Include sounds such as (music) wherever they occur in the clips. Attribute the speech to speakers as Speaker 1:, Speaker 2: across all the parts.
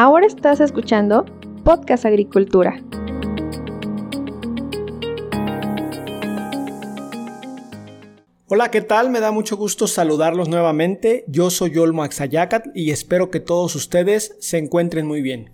Speaker 1: Ahora estás escuchando Podcast Agricultura.
Speaker 2: Hola, ¿qué tal? Me da mucho gusto saludarlos nuevamente. Yo soy Olmo Axayacat y espero que todos ustedes se encuentren muy bien.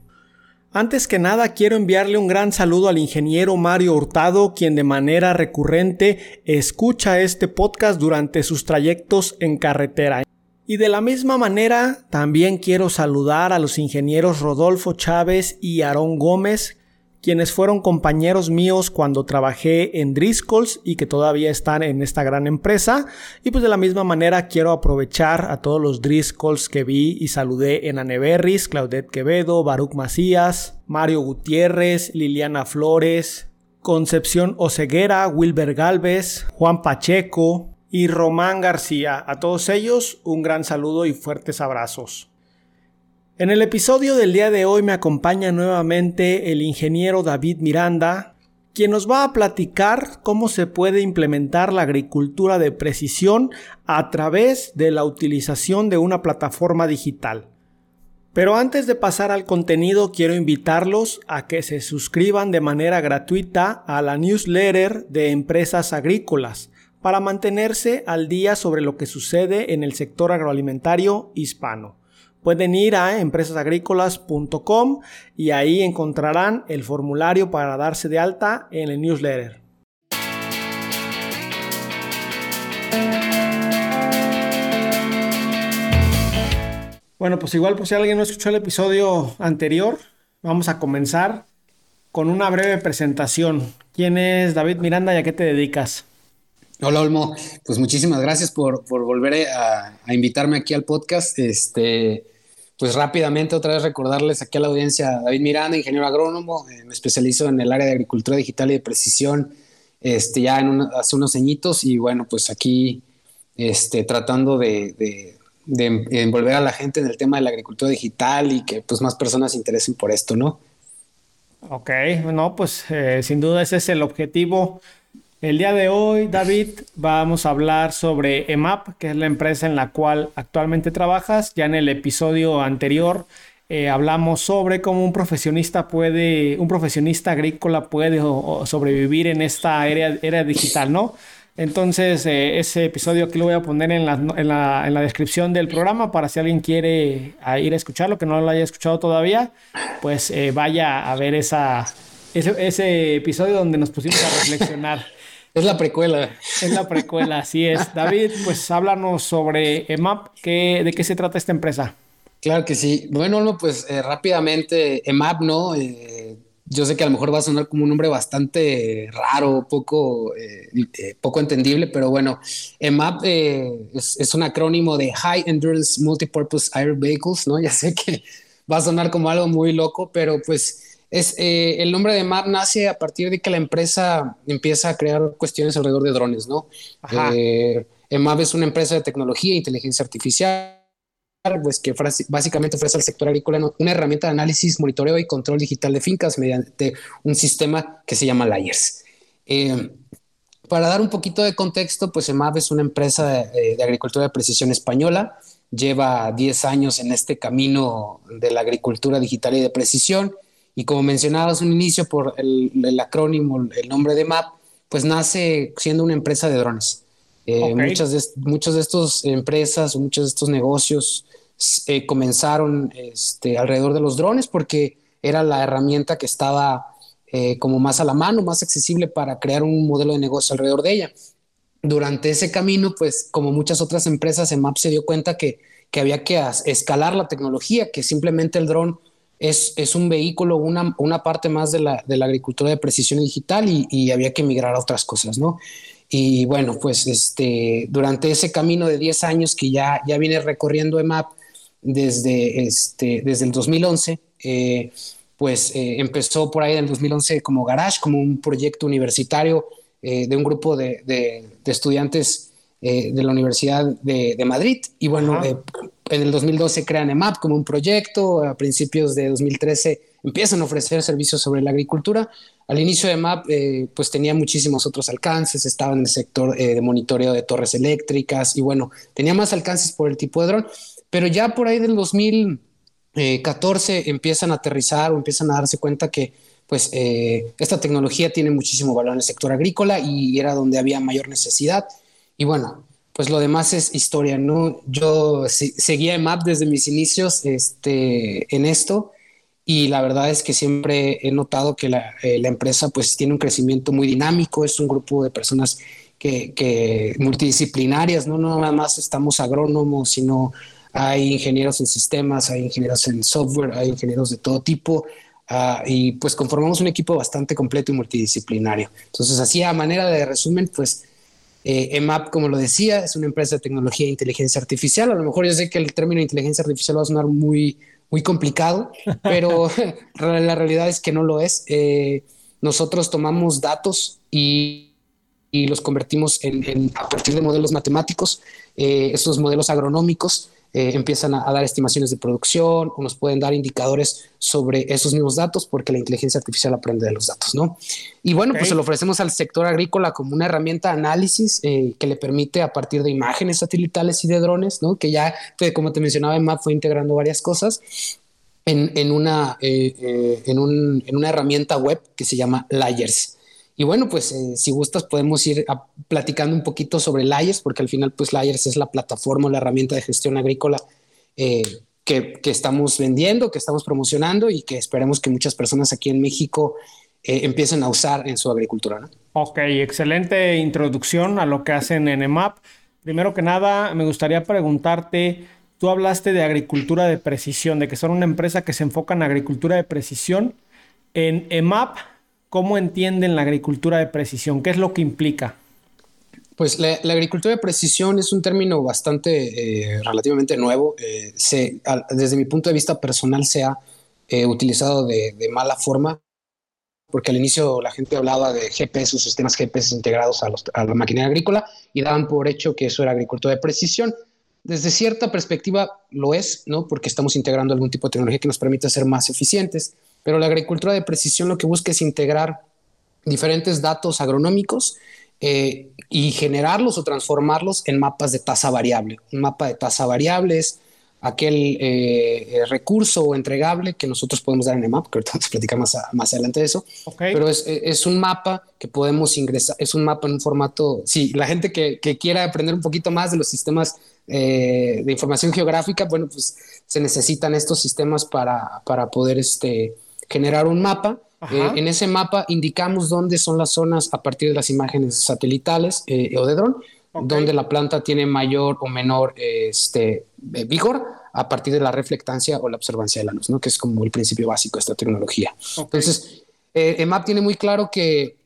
Speaker 2: Antes que nada quiero enviarle un gran saludo al ingeniero Mario Hurtado, quien de manera recurrente escucha este podcast durante sus trayectos en carretera. Y de la misma manera, también quiero saludar a los ingenieros Rodolfo Chávez y Aarón Gómez, quienes fueron compañeros míos cuando trabajé en Driscolls y que todavía están en esta gran empresa. Y pues de la misma manera quiero aprovechar a todos los Driscolls que vi y saludé en Aneberris, Claudette Quevedo, Baruch Macías, Mario Gutiérrez, Liliana Flores, Concepción Oceguera, Wilber Galvez, Juan Pacheco y Román García. A todos ellos un gran saludo y fuertes abrazos. En el episodio del día de hoy me acompaña nuevamente el ingeniero David Miranda, quien nos va a platicar cómo se puede implementar la agricultura de precisión a través de la utilización de una plataforma digital. Pero antes de pasar al contenido, quiero invitarlos a que se suscriban de manera gratuita a la newsletter de empresas agrícolas para mantenerse al día sobre lo que sucede en el sector agroalimentario hispano. Pueden ir a empresasagrícolas.com y ahí encontrarán el formulario para darse de alta en el newsletter. Bueno, pues igual por si alguien no escuchó el episodio anterior, vamos a comenzar con una breve presentación. ¿Quién es David Miranda y a qué te dedicas?
Speaker 3: Hola Olmo, pues muchísimas gracias por, volver a, invitarme aquí al podcast. Este, pues rápidamente otra vez recordarles aquí a la audiencia, David Miranda, ingeniero agrónomo, eh, me especializo en el área de agricultura digital y de precisión, este, ya en hace unos añitos y bueno, pues aquí este, tratando de, envolver a la gente en el tema de la agricultura digital y que pues más personas se interesen por esto, ¿no?
Speaker 2: Ok, bueno, pues eh, sin duda ese es el objetivo el día de hoy, David, vamos a hablar sobre EMAP, que es la empresa en la cual actualmente trabajas. Ya en el episodio anterior eh, hablamos sobre cómo un profesionista puede, un profesionista agrícola puede sobrevivir en esta era, era digital, ¿no? Entonces, eh, ese episodio aquí lo voy a poner en la, descripción del programa para si alguien quiere ir a escucharlo, que no lo haya escuchado todavía, pues eh, vaya a ver esa, ese, ese episodio donde nos pusimos a reflexionar.
Speaker 3: Es la precuela.
Speaker 2: Es la precuela, así es. (laughs) David, pues háblanos sobre EMAP, ¿de qué se trata esta empresa?
Speaker 3: Claro que sí. Bueno, pues eh, rápidamente, EMAP, ¿no? Eh, yo sé que a lo mejor va a sonar como un nombre bastante raro, poco, eh, poco entendible, pero bueno, EMAP es, es, un acrónimo de High Endurance Multipurpose Air Vehicles, ¿no? (laughs) Ya sé que va a sonar como algo muy loco, pero pues es, eh, el nombre de MAP nace a partir de que la empresa empieza a crear cuestiones alrededor de drones, ¿no? Eh, MAP es una empresa de tecnología e inteligencia artificial, pues que básicamente ofrece al sector agrícola una herramienta de análisis, monitoreo y control digital de fincas mediante un sistema que se llama Layers. Eh, para dar un poquito de contexto, pues EMAP es una empresa de, de, agricultura de precisión española, lleva 10 años en este camino de la agricultura digital y de precisión y como mencionabas un inicio por el, acrónimo, el nombre de MAP, pues nace siendo una empresa de drones. Eh, muchas, de, muchas de estas empresas muchos de estos negocios eh, comenzaron este, alrededor de los drones porque era la herramienta que estaba eh, como más a la mano, más accesible para crear un modelo de negocio alrededor de ella. Durante ese camino, pues como muchas otras empresas, MAP se dio cuenta que, que había que escalar la tecnología, que simplemente el dron es, un vehículo, una, una parte más de la, de la, agricultura de precisión digital y, había que migrar a otras cosas, ¿no? Y bueno, pues este, durante ese camino de 10 años que ya, ya viene recorriendo EMAP desde, este, desde el 2011, eh, pues eh, empezó por ahí en el 2011 como Garage, como un proyecto universitario eh, de un grupo de, de, estudiantes de la Universidad de, de Madrid. Y bueno, en el 2012 crean EMAP como un proyecto, a principios de 2013 empiezan a ofrecer servicios sobre la agricultura. Al inicio de EMAP eh, pues tenía muchísimos otros alcances, estaba en el sector eh, de monitoreo de torres eléctricas y bueno, tenía más alcances por el tipo de dron, pero ya por ahí del 2000, 14 empiezan a aterrizar o empiezan a darse cuenta que pues esta tecnología tiene muchísimo valor en el sector agrícola y era donde había mayor necesidad. Y bueno, pues lo demás es historia, ¿no? Yo seguía EMAP desde mis inicios este, en esto y la verdad es que siempre he notado que la, eh, empresa pues tiene un crecimiento muy dinámico, es un grupo de personas que, que, multidisciplinarias, ¿no? no nada más estamos agrónomos, sino hay ingenieros en sistemas, hay ingenieros en software, hay ingenieros de todo tipo, uh, y pues conformamos un equipo bastante completo y multidisciplinario. Entonces, así a manera de resumen, pues eh, EMAP, como lo decía, es una empresa de tecnología e inteligencia artificial. A lo mejor yo sé que el término inteligencia artificial va a sonar muy, muy complicado, (laughs) pero (laughs) la realidad es que no lo es. Eh, nosotros tomamos datos y, y los convertimos en, en, a partir de modelos matemáticos, eh, estos modelos agronómicos, eh, empiezan a, a, dar estimaciones de producción o nos pueden dar indicadores sobre esos mismos datos porque la inteligencia artificial aprende de los datos, ¿no? Y bueno, okay. pues se lo ofrecemos al sector agrícola como una herramienta de análisis eh, que le permite a partir de imágenes satelitales y de drones, ¿no? Que ya, como te mencionaba, MAP fue integrando varias cosas en, en una, eh, en, un, en una herramienta web que se llama Layers. Y bueno, pues eh, si gustas podemos ir platicando un poquito sobre Layers, porque al final pues Layers es la plataforma, la herramienta de gestión agrícola eh, que, que, estamos vendiendo, que estamos promocionando y que esperemos que muchas personas aquí en México eh, empiecen a usar en su agricultura. ¿no?
Speaker 2: Ok, excelente introducción a lo que hacen en EMAP. Primero que nada, me gustaría preguntarte, tú hablaste de agricultura de precisión, de que son una empresa que se enfoca en agricultura de precisión. En EMAP, ¿Cómo entienden la agricultura de precisión? ¿Qué es lo que implica?
Speaker 3: Pues la, la agricultura de precisión es un término bastante eh, relativamente nuevo. Eh, se, a, desde mi punto de vista personal se ha eh, utilizado de, de, mala forma, porque al inicio la gente hablaba de GPS o sistemas GPS integrados a, los, a la maquinaria agrícola y daban por hecho que eso era agricultura de precisión. Desde cierta perspectiva lo es, ¿no? Porque estamos integrando algún tipo de tecnología que nos permite ser más eficientes pero la agricultura de precisión lo que busca es integrar diferentes datos agronómicos eh, y generarlos o transformarlos en mapas de tasa variable. Un mapa de tasa variable es aquel eh, recurso o entregable que nosotros podemos dar en EMAP, que ahorita vamos a platicar más, a, más adelante de eso, okay. pero es, es, un mapa que podemos ingresar, es un mapa en un formato, sí, la gente que, que quiera aprender un poquito más de los sistemas eh, de información geográfica, bueno, pues se necesitan estos sistemas para, para poder este, generar un mapa. Eh, en ese mapa indicamos dónde son las zonas a partir de las imágenes satelitales eh, o de dron, okay. donde la planta tiene mayor o menor este, vigor a partir de la reflectancia o la observancia de la luz, ¿no? que es como el principio básico de esta tecnología. Okay. Entonces, eh, EMAP tiene muy claro que,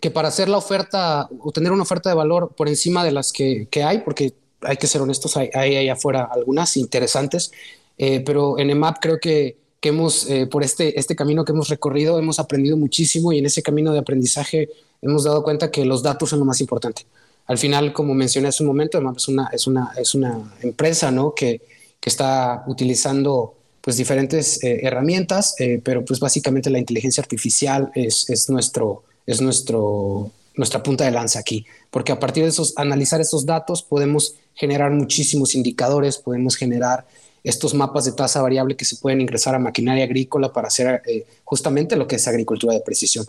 Speaker 3: que para hacer la oferta o tener una oferta de valor por encima de las que, que hay, porque hay que ser honestos, hay, hay ahí afuera algunas interesantes, eh, pero en EMAP creo que que hemos, eh, por este, este camino que hemos recorrido, hemos aprendido muchísimo y en ese camino de aprendizaje hemos dado cuenta que los datos son lo más importante. Al final, como mencioné hace un momento, es una, es una, es una empresa ¿no? que, que está utilizando pues, diferentes eh, herramientas, eh, pero pues básicamente la inteligencia artificial es, es, nuestro, es nuestro, nuestra punta de lanza aquí, porque a partir de esos, analizar esos datos podemos generar muchísimos indicadores, podemos generar estos mapas de tasa variable que se pueden ingresar a maquinaria agrícola para hacer eh, justamente lo que es agricultura de precisión.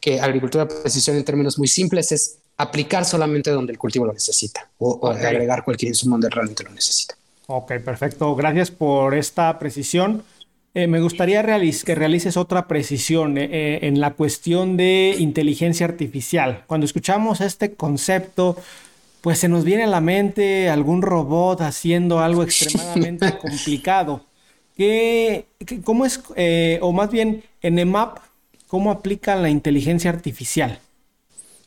Speaker 3: Que agricultura de precisión en términos muy simples es aplicar solamente donde el cultivo lo necesita o, okay. o agregar cualquier insumo donde realmente lo necesita.
Speaker 2: Ok, perfecto. Gracias por esta precisión. Eh, me gustaría realiz que realices otra precisión eh, eh, en la cuestión de inteligencia artificial. Cuando escuchamos este concepto, pues se nos viene a la mente algún robot haciendo algo (laughs) extremadamente complicado. ¿Qué, qué, ¿Cómo es, eh, o más bien en EMAP, cómo aplica la inteligencia artificial?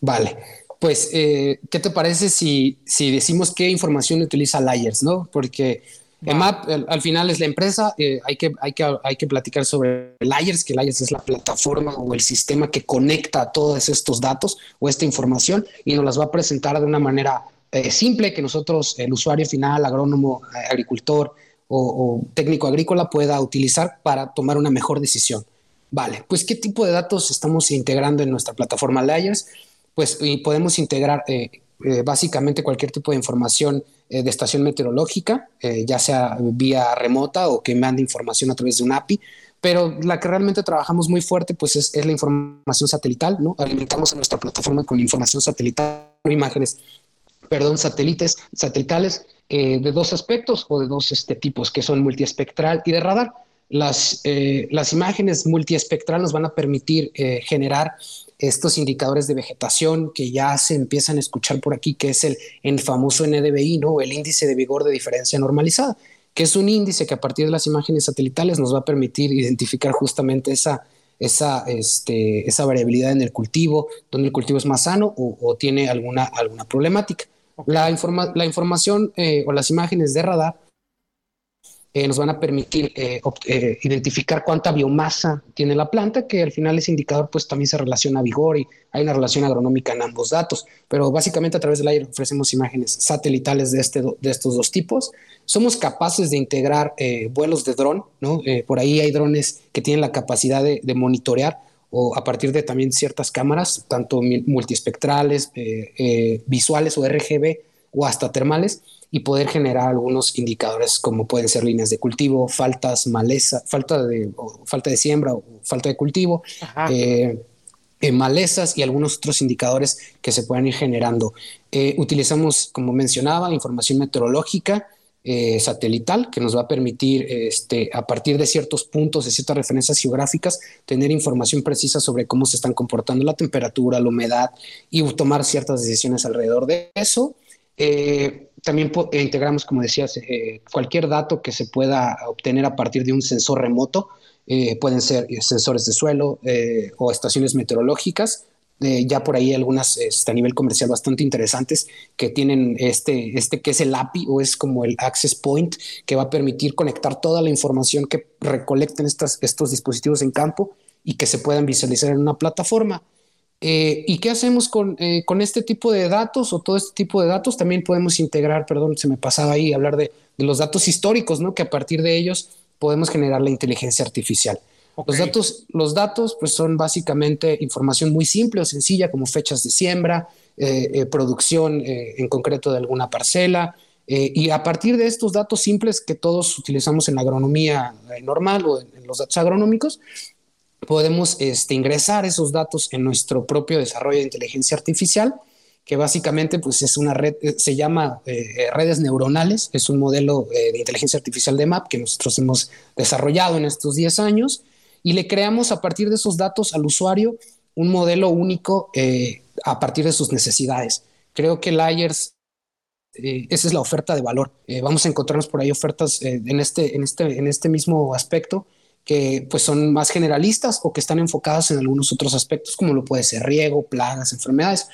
Speaker 3: Vale, pues, eh, ¿qué te parece si, si decimos qué información utiliza Layers, no? Porque EMAP al, al, final es la empresa, eh, hay, que, hay, que, hay que platicar sobre Layers, que Layers es la plataforma o el sistema que conecta todos estos datos o esta información y nos las va a presentar de una manera eh, simple que nosotros, el usuario final, agrónomo, agricultor o, o técnico agrícola pueda utilizar para tomar una mejor decisión. Vale, pues ¿qué tipo de datos estamos integrando en nuestra plataforma Layers? Pues y podemos integrar eh, básicamente cualquier tipo de información de estación meteorológica, ya sea vía remota o que mande información a través de un API, pero la que realmente trabajamos muy fuerte pues es, es la información satelital, ¿no? Alimentamos a nuestra plataforma con información satelital, imágenes, perdón, satélites, satelitales eh, de dos aspectos o de dos este, tipos que son multiespectral y de radar. Las, eh, las imágenes multiespectral nos van a permitir eh, generar estos indicadores de vegetación que ya se empiezan a escuchar por aquí, que es el, el famoso NDVI, ¿no? el índice de vigor de diferencia normalizada que es un índice que a partir de las imágenes satelitales nos va a permitir identificar justamente esa, esa, este, esa variabilidad en el cultivo, donde el cultivo es más sano o, tiene alguna, alguna problemática. La, la información eh, o las imágenes de radar eh, nos van a permitir eh, eh, identificar cuánta biomasa tiene la planta, que al final ese indicador pues también se relaciona a vigor y hay una relación agronómica en ambos datos, pero básicamente a través del aire ofrecemos imágenes satelitales de, este, de estos dos tipos. Somos capaces de integrar vuelos de dron, ¿no? por ahí hay drones que tienen la capacidad de, de monitorear o a partir de también ciertas cámaras, tanto multiespectrales, visuales o RGB o hasta termales, y poder generar algunos indicadores como pueden ser líneas de cultivo, faltas, maleza, falta de, falta de siembra o falta de cultivo, eh, eh, malezas y algunos otros indicadores que se puedan ir generando. Eh, utilizamos, como mencionaba, información meteorológica. satelital que nos va a permitir este, a partir de ciertos puntos, de ciertas referencias geográficas, tener información precisa sobre cómo se están comportando la temperatura, la humedad y tomar ciertas decisiones alrededor de eso. Eh, también eh, integramos, como decías, eh, cualquier dato que se pueda obtener a partir de un sensor remoto. pueden ser sensores de suelo o estaciones meteorológicas. ya por ahí algunas este, a nivel comercial bastante interesantes que tienen este, este que es el API o es como el Access Point que va a permitir conectar toda la información que recolecten estas, estos dispositivos en campo y que se puedan visualizar en una plataforma. Eh, ¿Y qué hacemos eh, con, este tipo de datos o todo este tipo de datos? También podemos integrar, perdón, se me pasaba ahí hablar de, los datos históricos, ¿no? Que a partir de ellos podemos generar la inteligencia artificial. Los datos, los datos, pues son básicamente información muy simple o sencilla, como fechas de siembra, eh, producción en concreto de alguna parcela. y a partir de estos datos simples que todos utilizamos en la agronomía normal o en los datos agronómicos, podemos este, ingresar esos datos en nuestro propio desarrollo de inteligencia artificial, que básicamente pues, es una red, eh, se llama eh, redes neuronales, es un modelo eh, de inteligencia artificial de MAP que nosotros hemos desarrollado en estos 10 años y le creamos a partir de esos datos al usuario un modelo único a partir de sus necesidades. Creo que Layers esa es la oferta de valor. vamos a encontrarnos por ahí ofertas en, este, en, este, en este mismo aspecto que pues son más generalistas o que están enfocadas en algunos otros aspectos como lo puede ser riego, plagas, enfermedades.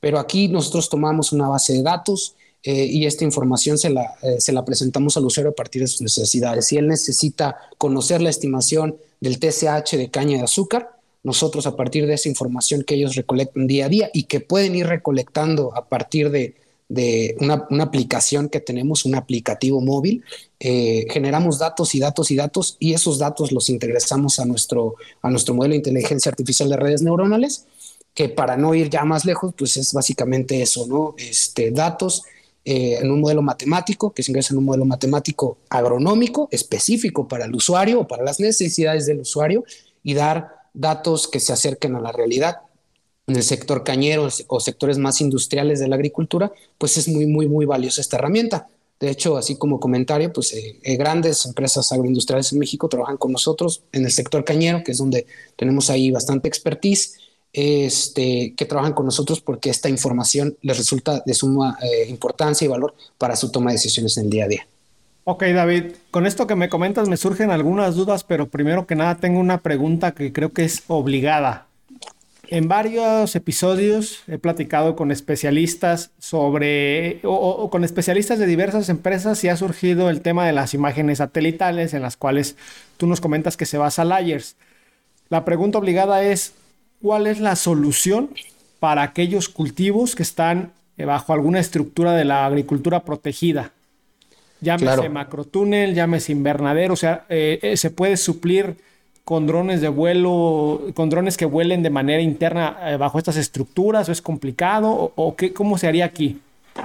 Speaker 3: Pero aquí nosotros tomamos una base de datos eh, y esta información se la, eh, se la presentamos al usuario a partir de sus necesidades. Si él necesita conocer la estimación del TSH de caña de azúcar, nosotros a partir de esa información que ellos recolectan día a día y que pueden ir recolectando a partir de, de una, aplicación que tenemos, un aplicativo móvil, eh, generamos datos y datos y datos y esos datos los ingresamos a nuestro, a nuestro modelo de inteligencia artificial de redes neuronales, que para no ir ya más lejos, pues es básicamente eso, ¿no? Este, datos eh, en un modelo matemático, que se ingresa en un modelo matemático agronómico específico para el usuario o para las necesidades del usuario y dar datos que se acerquen a la realidad en el sector cañero o sectores más industriales de la agricultura, pues es muy, muy, muy valiosa esta herramienta. De hecho, así como comentario, pues eh, eh, grandes empresas agroindustriales en México trabajan con nosotros en el sector cañero, que es donde tenemos ahí bastante expertise, este, que trabajan con nosotros porque esta información les resulta de suma eh, importancia y valor para su toma de decisiones en el día a día.
Speaker 2: Ok, David, con esto que me comentas me surgen algunas dudas, pero primero que nada tengo una pregunta que creo que es obligada. En varios episodios he platicado con especialistas sobre, o, con especialistas de diversas empresas y ha surgido el tema de las imágenes satelitales en las cuales tú nos comentas que se basa Layers. La pregunta obligada es, ¿cuál es la solución para aquellos cultivos que están eh, bajo alguna estructura de la agricultura protegida? Llámese macrotúnel, llámese invernadero, o sea, eh, eh, se puede suplir con drones de vuelo, con drones que vuelen de manera interna eh, bajo estas estructuras o es complicado o, qué, cómo se haría aquí?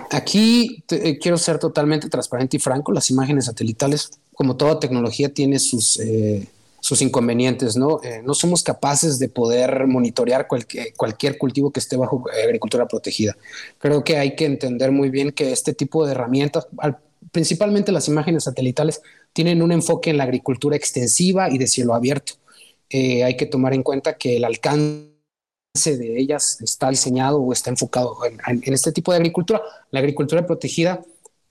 Speaker 3: Aquí eh, quiero ser totalmente transparente y franco. Las imágenes satelitales, como toda tecnología, tiene sus, eh, inconvenientes, ¿no? no somos capaces de poder monitorear cualquier, cualquier cultivo que esté bajo agricultura protegida. Creo que hay que entender muy bien que este tipo de herramientas, principalmente las imágenes satelitales, tienen un enfoque en la agricultura extensiva y de cielo abierto. Eh, hay que tomar en cuenta que el alcance de ellas está diseñado o está enfocado en, este tipo de agricultura. La agricultura protegida,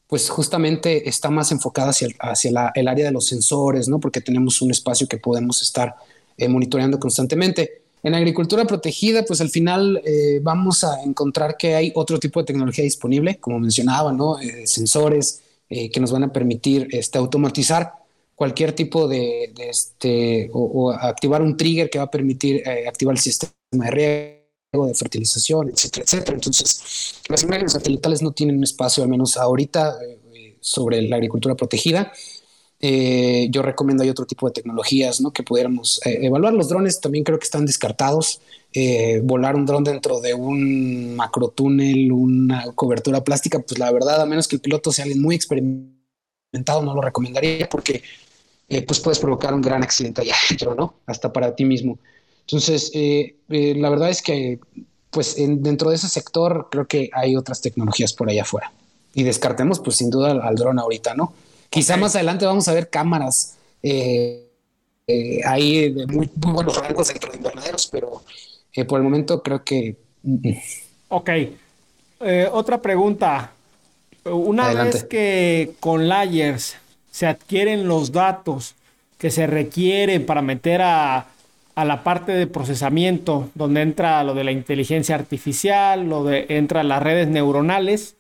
Speaker 3: pues justamente está más enfocada hacia, hacia el área de los sensores, ¿no? Porque tenemos un espacio que podemos estar eh, monitoreando constantemente. En agricultura protegida, pues al final eh, vamos a encontrar que hay otro tipo de tecnología disponible, como mencionaba, ¿no? sensores, eh, que nos van a permitir este, automatizar cualquier tipo de, este, o, activar un trigger que va a permitir eh, activar el sistema de riego, de fertilización, etcétera, etcétera. Entonces, las imágenes satelitales no tienen un espacio, al menos ahorita, eh, sobre la agricultura protegida. Yo recomiendo hay otro tipo de tecnologías ¿no? que pudiéramos evaluar. Los drones también creo que están descartados. Eh, volar un dron dentro de un macrotúnel, una cobertura plástica, pues la verdad, a menos que el piloto sea alguien muy experimentado, no lo recomendaría porque eh, pues puedes provocar un gran accidente allá (laughs) adentro, ¿no? Hasta para ti mismo. Entonces, eh, la verdad es que pues dentro de ese sector creo que hay otras tecnologías por allá afuera. Y descartemos pues sin duda al, dron ahorita, ¿no? Quizá más adelante vamos a ver cámaras ahí de muy, muy buenos rangos dentro de invernaderos, pero eh, por el momento creo que...
Speaker 2: Ok. Eh, otra pregunta. Una vez que con layers se adquieren los datos que se requieren para meter a, a, la parte de procesamiento, donde entra lo de la inteligencia artificial, lo de entra las redes neuronales,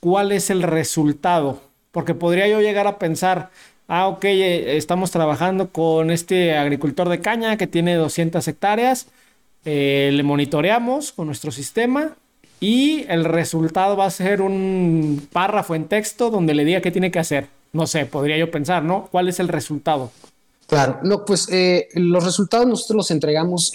Speaker 2: ¿cuál es el resultado? Porque podría yo llegar a pensar, ah, ok, eh, estamos trabajando con este agricultor de caña que tiene 200 hectáreas, eh, le monitoreamos con nuestro sistema y el resultado va a ser un párrafo en texto donde le diga qué tiene que hacer. No sé, podría yo pensar, ¿no? ¿Cuál es el resultado?
Speaker 3: Claro, no, pues eh, los resultados nosotros los entregamos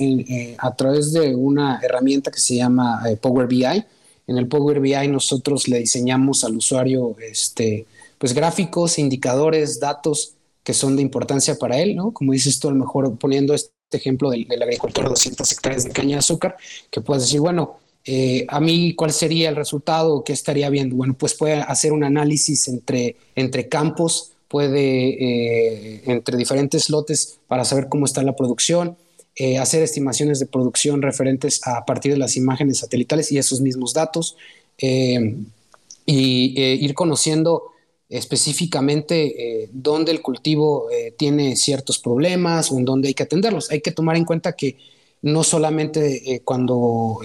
Speaker 3: a través de una herramienta que se llama Power BI. En el Power BI nosotros le diseñamos al usuario este, pues gráficos, indicadores, datos que son de importancia para él, ¿no? Como dices tú, a lo mejor poniendo este ejemplo del, agricultor de 200 hectáreas de caña de azúcar, que puedes decir, bueno, eh, a mí cuál sería el resultado, qué estaría viendo. Bueno, pues puede hacer un análisis entre, entre campos, puede eh, entre diferentes lotes para saber cómo está la producción, eh, hacer estimaciones de producción referentes a, partir de las imágenes satelitales y esos mismos datos, y ir conociendo específicamente eh, dónde el cultivo eh, tiene ciertos problemas o en dónde hay que atenderlos. Hay que tomar en cuenta que no solamente eh, cuando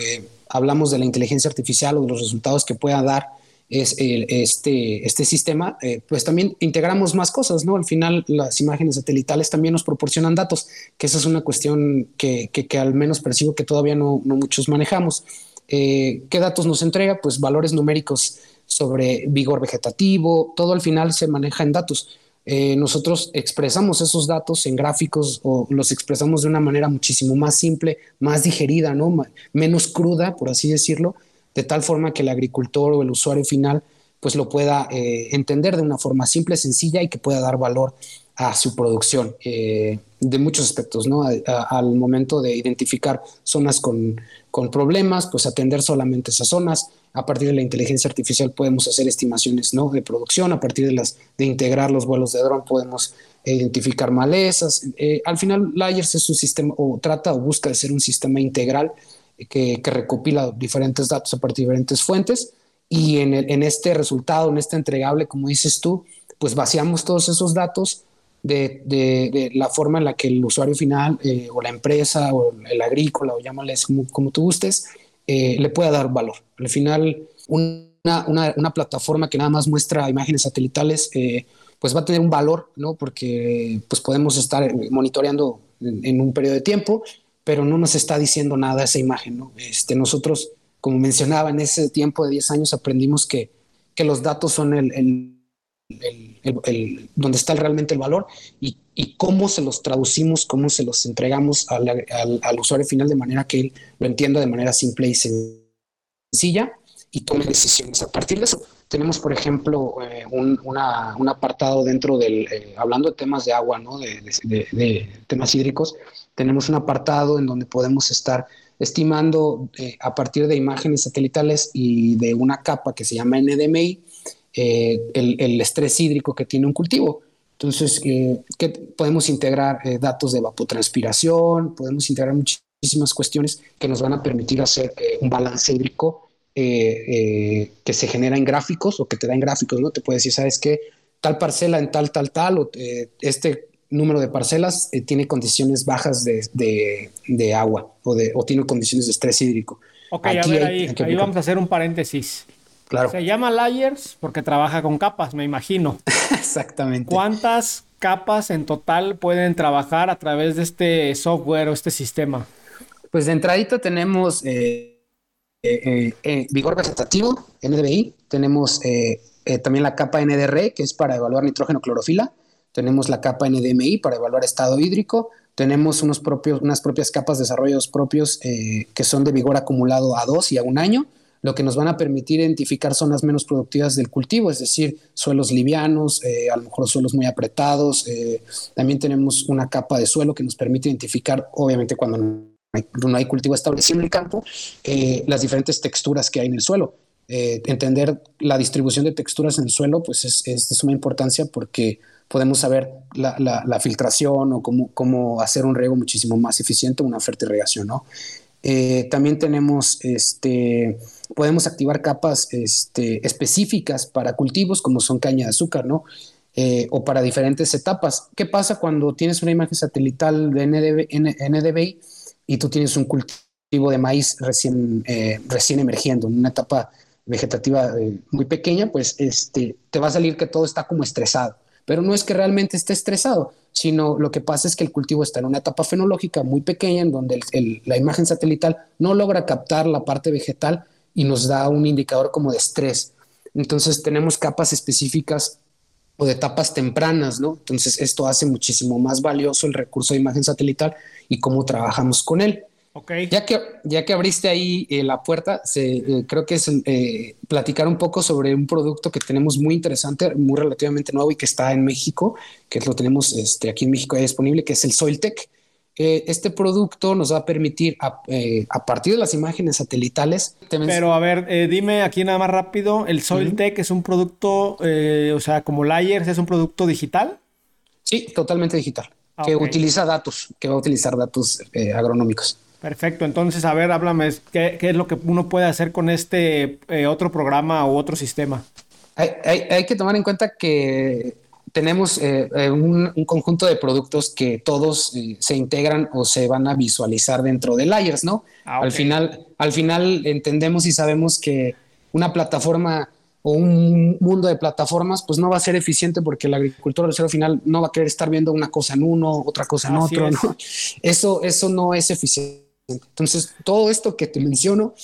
Speaker 3: hablamos de la inteligencia artificial o de los resultados que pueda dar es, este, este sistema, pues también integramos más cosas, ¿no? Al final las imágenes satelitales también nos proporcionan datos, que esa es una cuestión que, que, al menos percibo que todavía no, no muchos manejamos. ¿Qué datos nos entrega? Pues valores numéricos sobre vigor vegetativo, todo al final se maneja en datos. Eh, nosotros expresamos esos datos en gráficos o los expresamos de una manera muchísimo más simple, más digerida, ¿no? menos cruda, por así decirlo, de tal forma que el agricultor o el usuario final pues lo pueda eh, entender de una forma simple, sencilla y que pueda dar valor a su producción eh, de muchos aspectos, ¿no? al momento de identificar zonas con, con problemas, pues atender solamente esas zonas, a partir de la inteligencia artificial podemos hacer estimaciones ¿no? de producción, a partir de, las, de integrar los vuelos de dron podemos identificar malezas. Eh, al final, Layers es un sistema, o trata o busca de ser un sistema integral que, recopila diferentes datos a partir de diferentes fuentes y en, este resultado, en este entregable, como dices tú, pues vaciamos todos esos datos de, de, la forma en la que el usuario final eh, o la empresa o el agrícola o llámales como, como tú gustes, eh, le pueda dar valor. Al final, una, una, plataforma que nada más muestra imágenes satelitales, eh, pues va a tener un valor, ¿no? Porque pues podemos estar monitoreando en, un periodo de tiempo, pero no nos está diciendo nada esa imagen, ¿no? Este, nosotros, como mencionaba, en ese tiempo de 10 años aprendimos que, que los datos son el, el, el, donde está realmente el valor y y cómo se los traducimos, cómo se los entregamos al, usuario final de manera que él lo entienda de manera simple y sencilla y tome decisiones. A partir de eso, tenemos, por ejemplo, eh, un, un, apartado dentro del, eh, hablando de temas de agua, ¿no? de, temas hídricos, tenemos un apartado en donde podemos estar estimando eh, a partir de imágenes satelitales y de una capa que se llama NDMI, el, el estrés hídrico que tiene un cultivo. Entonces, eh, ¿qué podemos integrar eh, datos de evapotranspiración, podemos integrar muchísimas cuestiones que nos van a permitir hacer eh, un balance hídrico que se genera en gráficos o que te da en gráficos, ¿no? Te puede decir, ¿sabes qué? Tal parcela en tal, tal, tal, o este número de parcelas tiene condiciones bajas de, de, agua o, de, o tiene condiciones de estrés hídrico.
Speaker 2: Ok, a ver, ahí, ahí vamos a hacer un paréntesis. Se llama layers porque trabaja con capas, me imagino. (laughs)
Speaker 3: Exactamente.
Speaker 2: ¿Cuántas capas en total pueden trabajar a través de este software o este sistema?
Speaker 3: Pues de entradita tenemos eh, eh, eh, vigor vegetativo, NDVI, tenemos también la capa NDR, que es para evaluar nitrógeno clorofila, tenemos la capa NDMI para evaluar estado hídrico, tenemos unos propios, unas propias capas de desarrollos propios que son de vigor acumulado a dos y a un año, lo que nos van a permitir identificar zonas menos productivas del cultivo, es decir, suelos livianos, eh, a lo mejor suelos muy apretados. Eh, también tenemos una capa de suelo que nos permite identificar, obviamente cuando no hay, cultivo establecido en el campo, eh, las diferentes texturas que hay en el suelo. entender la distribución de texturas en el suelo pues es, de suma importancia porque podemos saber la, filtración o cómo, cómo, hacer un riego muchísimo más eficiente, una fertirrigación, ¿no? También tenemos este, podemos activar capas este, específicas para cultivos como son caña de azúcar, ¿no? Eh, o para diferentes etapas. ¿Qué pasa cuando tienes una imagen satelital de NDVI y tú tienes un cultivo de maíz recién, eh, recién emergiendo en una etapa vegetativa eh, muy pequeña? Pues este, te va a salir que todo está como estresado. Pero no es que realmente esté estresado, sino lo que pasa es que el cultivo está en una etapa fenológica muy pequeña en donde la imagen satelital no logra captar la parte vegetal y nos da un indicador como de estrés. Entonces tenemos capas específicas o de etapas tempranas, ¿no? Entonces esto hace muchísimo más valioso el recurso de imagen satelital y cómo trabajamos con él.
Speaker 2: Okay.
Speaker 3: Ya, que, ya que abriste ahí eh, la puerta, se, eh, creo que es eh, platicar un poco sobre un producto que tenemos muy interesante, muy relativamente nuevo y que está en México, que lo tenemos este, aquí en México disponible, que es el Soiltech este producto nos va a permitir, a, partir de las imágenes satelitales.
Speaker 2: Pero a ver, dime aquí nada más rápido: ¿el Soiltech es un producto, o sea, como Layers, es un producto digital?
Speaker 3: Sí, totalmente digital. Ah, que utiliza datos, que va a utilizar datos agronómicos.
Speaker 2: Perfecto, entonces a ver, háblame, ¿qué, ¿qué, es lo que uno puede hacer con este otro programa o otro sistema?
Speaker 3: Hay, hay que tomar en cuenta que tenemos eh, eh, un, conjunto de productos que todos eh, se integran o se van a visualizar dentro de Layers, ¿no? Ah, al, final, al final entendemos y sabemos que una plataforma o un mundo de plataformas, pues no va a ser eficiente porque el agricultor al final no va a querer estar viendo una cosa en uno, otra cosa en otro, ¿no? Eso, eso no es eficiente. Entonces, todo esto que te menciono,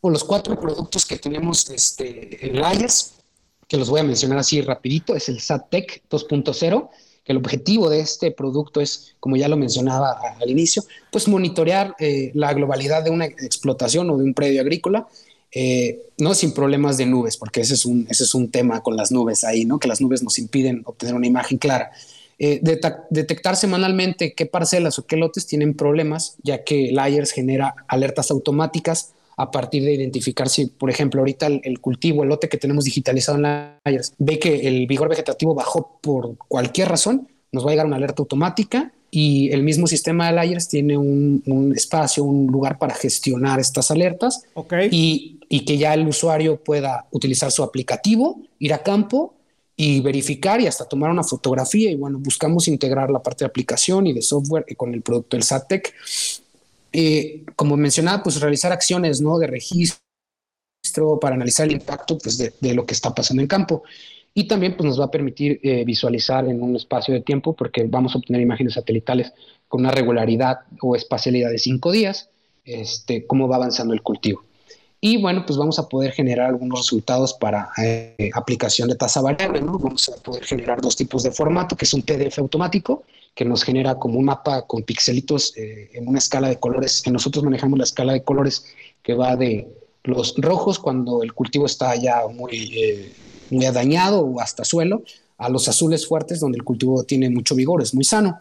Speaker 3: o los cuatro productos que tenemos este, en Layers, que los voy a mencionar así rapidito, es el SATTEC 2.0, que el objetivo de este producto es, como ya lo mencionaba al inicio, pues monitorear eh, la globalidad de una explotación o de un predio agrícola, eh, no sin problemas de nubes, porque ese es, un, ese es un tema con las nubes ahí, ¿no? que las nubes nos impiden obtener una imagen clara. Eh, detectar semanalmente qué parcelas o qué lotes tienen problemas, ya que Layers genera alertas automáticas a partir de identificar si, por ejemplo, ahorita el, cultivo, el lote que tenemos digitalizado en Layers, ve que el vigor vegetativo bajó por cualquier razón, nos va a llegar una alerta automática y el mismo sistema de Layers tiene un, espacio, un lugar para gestionar estas alertas y, y, que ya el usuario pueda utilizar su aplicativo, ir a campo y verificar y hasta tomar una fotografía y bueno, buscamos integrar la parte de aplicación y de software con el producto del SATEC eh, como mencionaba, pues realizar acciones ¿no? de registro para analizar el impacto pues, de, lo que está pasando en campo. Y también pues, nos va a permitir eh, visualizar en un espacio de tiempo, porque vamos a obtener imágenes satelitales con una regularidad o espacialidad de cinco días, este, cómo va avanzando el cultivo. Y bueno, pues vamos a poder generar algunos resultados para eh, aplicación de tasa variable, ¿no? Vamos a poder generar dos tipos de formato, que es un PDF automático, que nos genera como un mapa con pixelitos eh, en una escala de colores, que nosotros manejamos la escala de colores que va de los rojos cuando el cultivo está ya muy, eh, muy dañado o hasta suelo, a los azules fuertes donde el cultivo tiene mucho vigor, es muy sano.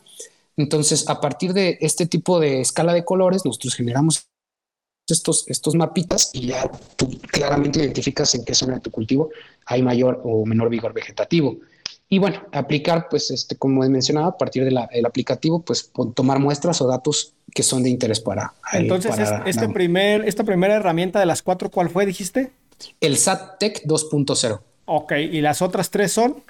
Speaker 3: Entonces, a partir de este tipo de escala de colores, nosotros generamos estos, estos mapitas y ya tú claramente identificas en qué zona de tu cultivo hay mayor o menor vigor vegetativo. Y bueno, aplicar, pues, este, como he mencionado, a partir del aplicativo, pues, tomar muestras o datos que son de interés para.
Speaker 2: Entonces, este primer, esta primera herramienta de las cuatro, ¿cuál fue, dijiste?
Speaker 3: El SAT-TEC 2.0.
Speaker 2: Ok, ¿y las otras tres son?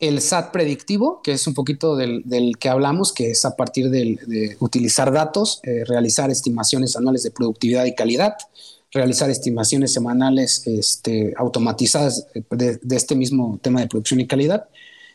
Speaker 3: El SAT predictivo, que es un poquito del, que hablamos, que es a partir de utilizar datos, eh, realizar estimaciones anuales de productividad y calidad, realizar estimaciones semanales este, automatizadas de, este mismo tema de producción y calidad.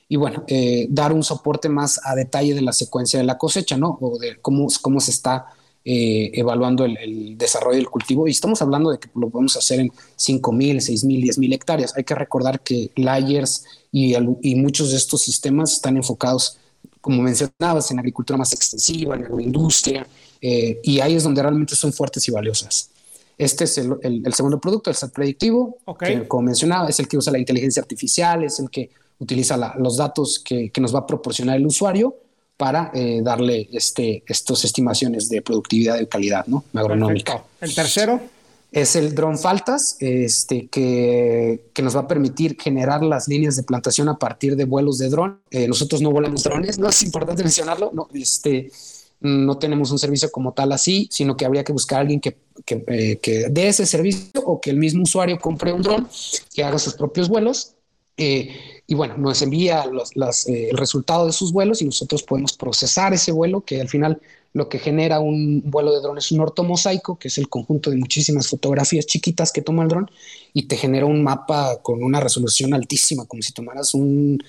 Speaker 3: Y bueno, eh, dar un soporte más a detalle de la secuencia de la cosecha, ¿no? O de cómo, cómo se está eh, evaluando el, desarrollo del cultivo. Y estamos hablando de que lo podemos hacer en 5.000, 6.000, 10.000 hectáreas. Hay que recordar que layers y, y, muchos de estos sistemas están enfocados, como mencionabas, en agricultura más extensiva, en agroindustria, eh, y ahí es donde realmente son fuertes y valiosas. Este es el, el, segundo producto, el SAT predictivo, que como mencionaba, es el que usa la inteligencia artificial, es el que utiliza los datos que, que, nos va a proporcionar el usuario para eh, darle este, estas estimaciones de productividad y calidad ¿no? agronómica.
Speaker 2: El tercero
Speaker 3: es el dron faltas, este, que, que, nos va a permitir generar las líneas de plantación a partir de vuelos de dron. Eh, nosotros no volamos drones, no es importante mencionarlo, no, este, no tenemos un servicio como tal así, sino que habría que buscar a alguien que, que, eh, que dé ese servicio o que el mismo usuario compre un dron, que haga sus propios vuelos. Eh, y bueno, nos envía los, el resultado de sus vuelos y nosotros podemos procesar ese vuelo, que al final lo que genera un vuelo de dron es un ortomosaico, que es el conjunto de muchísimas fotografías chiquitas que toma el dron y te genera un mapa con una resolución altísima, como si tomaras una,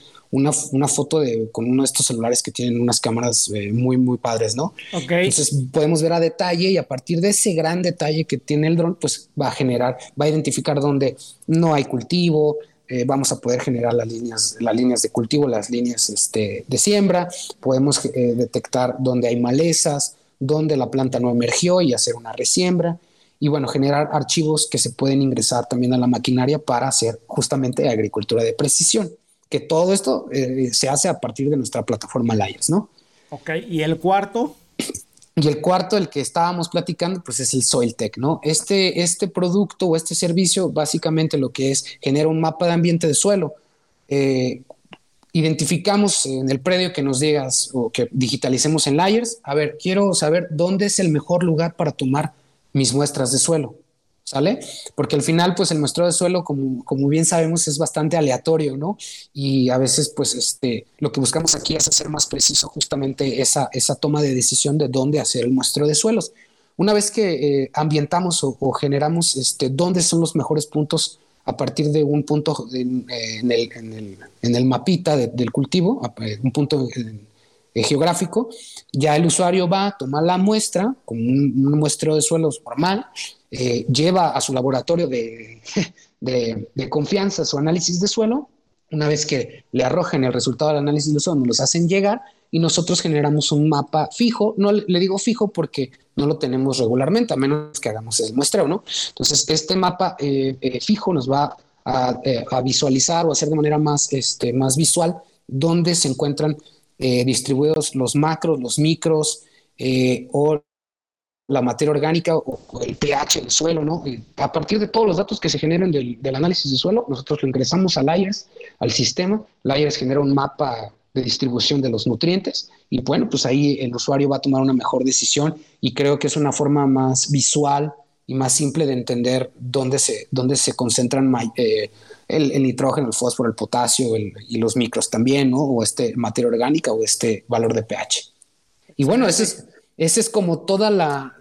Speaker 3: una, foto de, con uno de estos celulares que tienen unas cámaras eh, muy, muy padres, ¿no? Entonces podemos ver a detalle y a partir de ese gran detalle que tiene el dron, pues va a generar, va a identificar dónde no hay cultivo, eh, vamos a poder generar las líneas, las líneas de cultivo, las líneas este, de siembra, podemos eh, detectar dónde hay malezas, dónde la planta no emergió y hacer una resiembra. Y bueno, generar archivos que se pueden ingresar también a la maquinaria para hacer justamente agricultura de precisión, que todo esto eh, se hace a partir de nuestra plataforma Layers, ¿no?
Speaker 2: Ok, y el cuarto.
Speaker 3: Y el cuarto, el que estábamos platicando, pues es el Soiltech, ¿no? Este, este producto o este servicio básicamente lo que es genera un mapa de ambiente de suelo. Eh, identificamos en el predio que nos digas o que digitalicemos en layers, a ver, quiero saber dónde es el mejor lugar para tomar mis muestras de suelo. ¿Sale? Porque al final, pues el muestreo de suelo, como, como bien sabemos, es bastante aleatorio, ¿no? Y a veces, pues, este, lo que buscamos aquí es hacer más preciso justamente esa, esa toma de decisión de dónde hacer el muestreo de suelos. Una vez que eh, ambientamos o, generamos este, dónde son los mejores puntos a partir de un punto en, el, en, el, mapita del cultivo, eh, un punto eh, geográfico, ya el usuario va a tomar la muestra, como un, un muestreo de suelos normal, eh, lleva a su laboratorio (laughs) de, confianza su análisis de suelo. Una vez que le arrojen el resultado del análisis de suelo, nos los hacen llegar y nosotros generamos un mapa fijo. No le digo fijo porque no lo tenemos regularmente, a menos que hagamos el muestreo, ¿no? Entonces, este mapa eh, eh, fijo nos va a, visualizar o hacer de manera más, este, más visual dónde se encuentran distribuidos los macros, los micros o la materia orgánica o, el pH del suelo, ¿no? a partir de todos los datos que se generan del, análisis de suelo, nosotros lo ingresamos al Layers, al sistema. Layers genera un mapa de distribución de los nutrientes y bueno, pues ahí el usuario va a tomar una mejor decisión y creo que es una forma más visual y más simple de entender dónde se, dónde se concentran eh, el, nitrógeno, el fósforo, el potasio y los micros también, ¿no? O este materia orgánica o este valor de pH. Y bueno, ese es, ese es como toda la,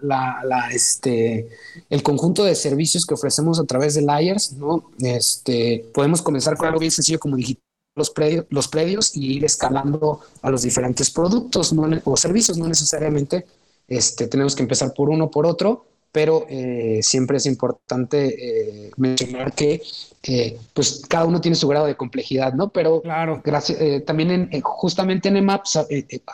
Speaker 3: este, el conjunto de servicios que ofrecemos a través de Layers, ¿no? Este, podemos comenzar con algo bien sencillo como digital los predios, los predios y ir escalando a los diferentes productos o servicios, no necesariamente este, tenemos que empezar por uno por otro, pero eh, siempre es importante eh, mencionar que eh, pues cada uno tiene su grado de complejidad, ¿no? Pero
Speaker 2: claro.
Speaker 3: gracias, también en, justamente en EMAPS, a,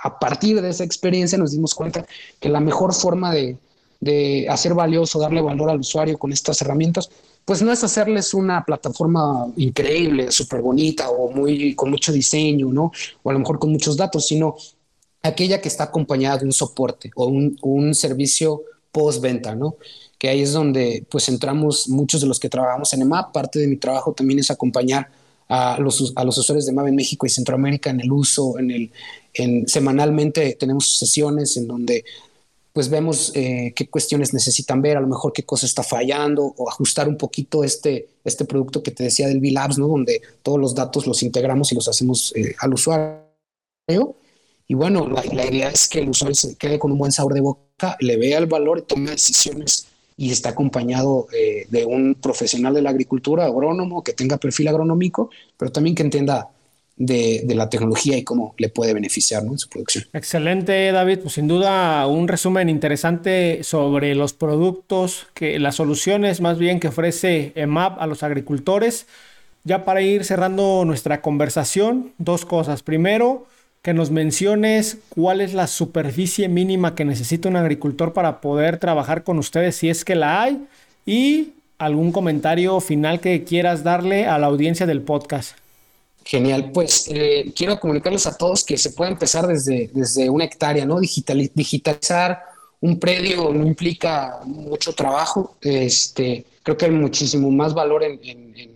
Speaker 3: a, partir de esa experiencia nos dimos cuenta que la mejor forma de, de hacer valioso, darle valor al usuario con estas herramientas, pues no es hacerles una plataforma increíble, súper bonita o muy con mucho diseño, ¿no? O a lo mejor con muchos datos, sino aquella que está acompañada de un soporte o un, un servicio postventa, ¿no? Que ahí es donde pues entramos muchos de los que trabajamos en EMAP. Parte de mi trabajo también es acompañar a los, a los usuarios de EMAP en México y Centroamérica en el uso, en el, en, semanalmente tenemos sesiones en donde pues vemos eh, qué cuestiones necesitan ver, a lo mejor qué cosa está fallando o ajustar un poquito este, este producto que te decía del B-Labs, ¿no? Donde todos los datos los integramos y los hacemos eh, al usuario. Y bueno, la, la, idea es que el usuario se quede con un buen sabor de boca, le vea el valor tome decisiones y está acompañado eh, de un profesional de la agricultura, agrónomo, que tenga perfil agronómico, pero también que entienda de, de, la tecnología y cómo le puede beneficiar ¿no? en su producción.
Speaker 2: Excelente, David. Pues sin duda un resumen interesante sobre los productos, que las soluciones más bien que ofrece EMAP a los agricultores. Ya para ir cerrando nuestra conversación, dos cosas. Primero, que nos menciones cuál es la superficie mínima que necesita un agricultor para poder trabajar con ustedes si es que la hay y algún comentario final que quieras darle a la audiencia del podcast.
Speaker 3: Genial, pues eh, quiero comunicarles a todos que se puede empezar desde, desde una hectárea, ¿no? Digital, digitalizar un predio no implica mucho trabajo, este, creo que hay muchísimo más valor en, en en,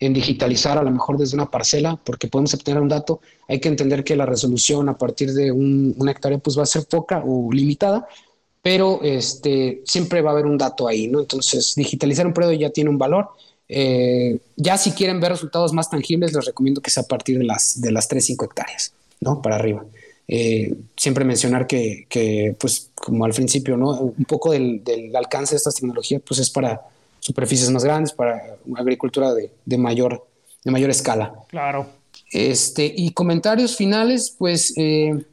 Speaker 3: digitalizar a lo mejor desde una parcela, porque podemos obtener un dato, hay que entender que la resolución a partir de un, una hectárea pues va a ser poca o limitada, pero este, siempre va a haber un dato ahí, ¿no? Entonces, digitalizar un predio ya tiene un valor. Eh, ya si quieren ver resultados más tangibles, les recomiendo que sea a partir de las, de las 3, 5 hectáreas, ¿no? Para arriba. Eh, siempre mencionar que, que, pues, como al principio, ¿no? Un poco del, del alcance de estas tecnologías, pues es para superficies más grandes, para una agricultura de, de, mayor, de mayor escala.
Speaker 2: Claro.
Speaker 3: Este, y comentarios finales, pues, eh,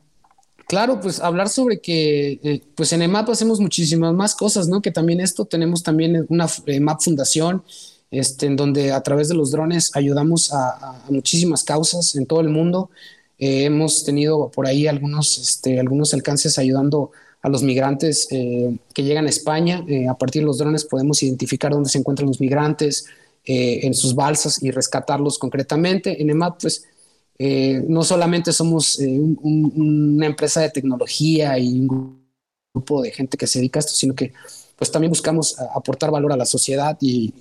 Speaker 3: claro, pues hablar sobre que, eh, pues en EMAP hacemos muchísimas más cosas, ¿no? Que también esto, tenemos también una EMAP Fundación, este, en donde a través de los drones ayudamos a, a muchísimas causas en todo el mundo. Eh, hemos tenido por ahí algunos, este, algunos alcances ayudando a los migrantes eh, que llegan a España. Eh, a partir de los drones podemos identificar dónde se encuentran los migrantes eh, en sus balsas y rescatarlos concretamente. En EMAP, pues, no solamente somos una empresa de tecnología y un grupo de gente que se dedica a esto, sino que pues también buscamos aportar valor a la sociedad y,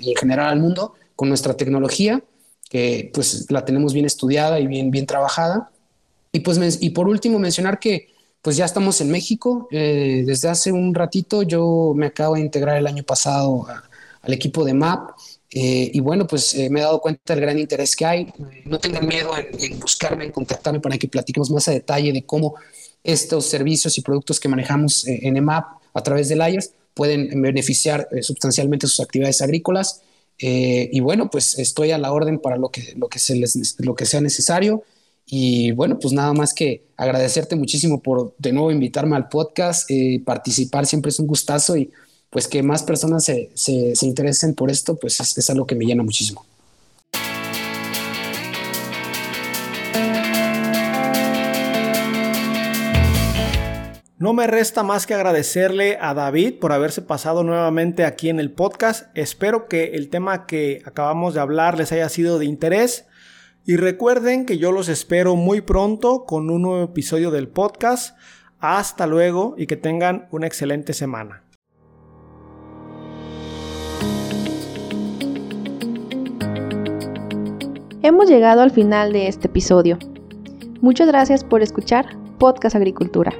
Speaker 3: en general al mundo con nuestra tecnología, que pues la tenemos bien estudiada y bien, bien trabajada. Y pues y por último mencionar que pues ya estamos en México. Eh, desde hace un ratito yo me acabo de integrar el año pasado al equipo de MAP. Eh, y bueno, pues eh, me he dado cuenta del gran interés que hay. no tengan miedo en, buscarme, en contactarme para que platiquemos más a detalle de cómo estos servicios y productos que manejamos en EMAP a través del IERS pueden beneficiar sustancialmente sus actividades agrícolas. y bueno, pues estoy a la orden para lo que, lo que, se les, lo que sea necesario. Y bueno, pues nada más que agradecerte muchísimo por de nuevo invitarme al podcast. Eh, participar siempre es un gustazo y pues que más personas se, se, se interesen por esto, pues es, es algo que me llena muchísimo.
Speaker 2: No me resta más que agradecerle a David por haberse pasado nuevamente aquí en el podcast. Espero que el tema que acabamos de hablar les haya sido de interés. Y recuerden que yo los espero muy pronto con un nuevo episodio del podcast. Hasta luego y que tengan una excelente semana.
Speaker 1: Hemos llegado al final de este episodio. Muchas gracias por escuchar Podcast Agricultura.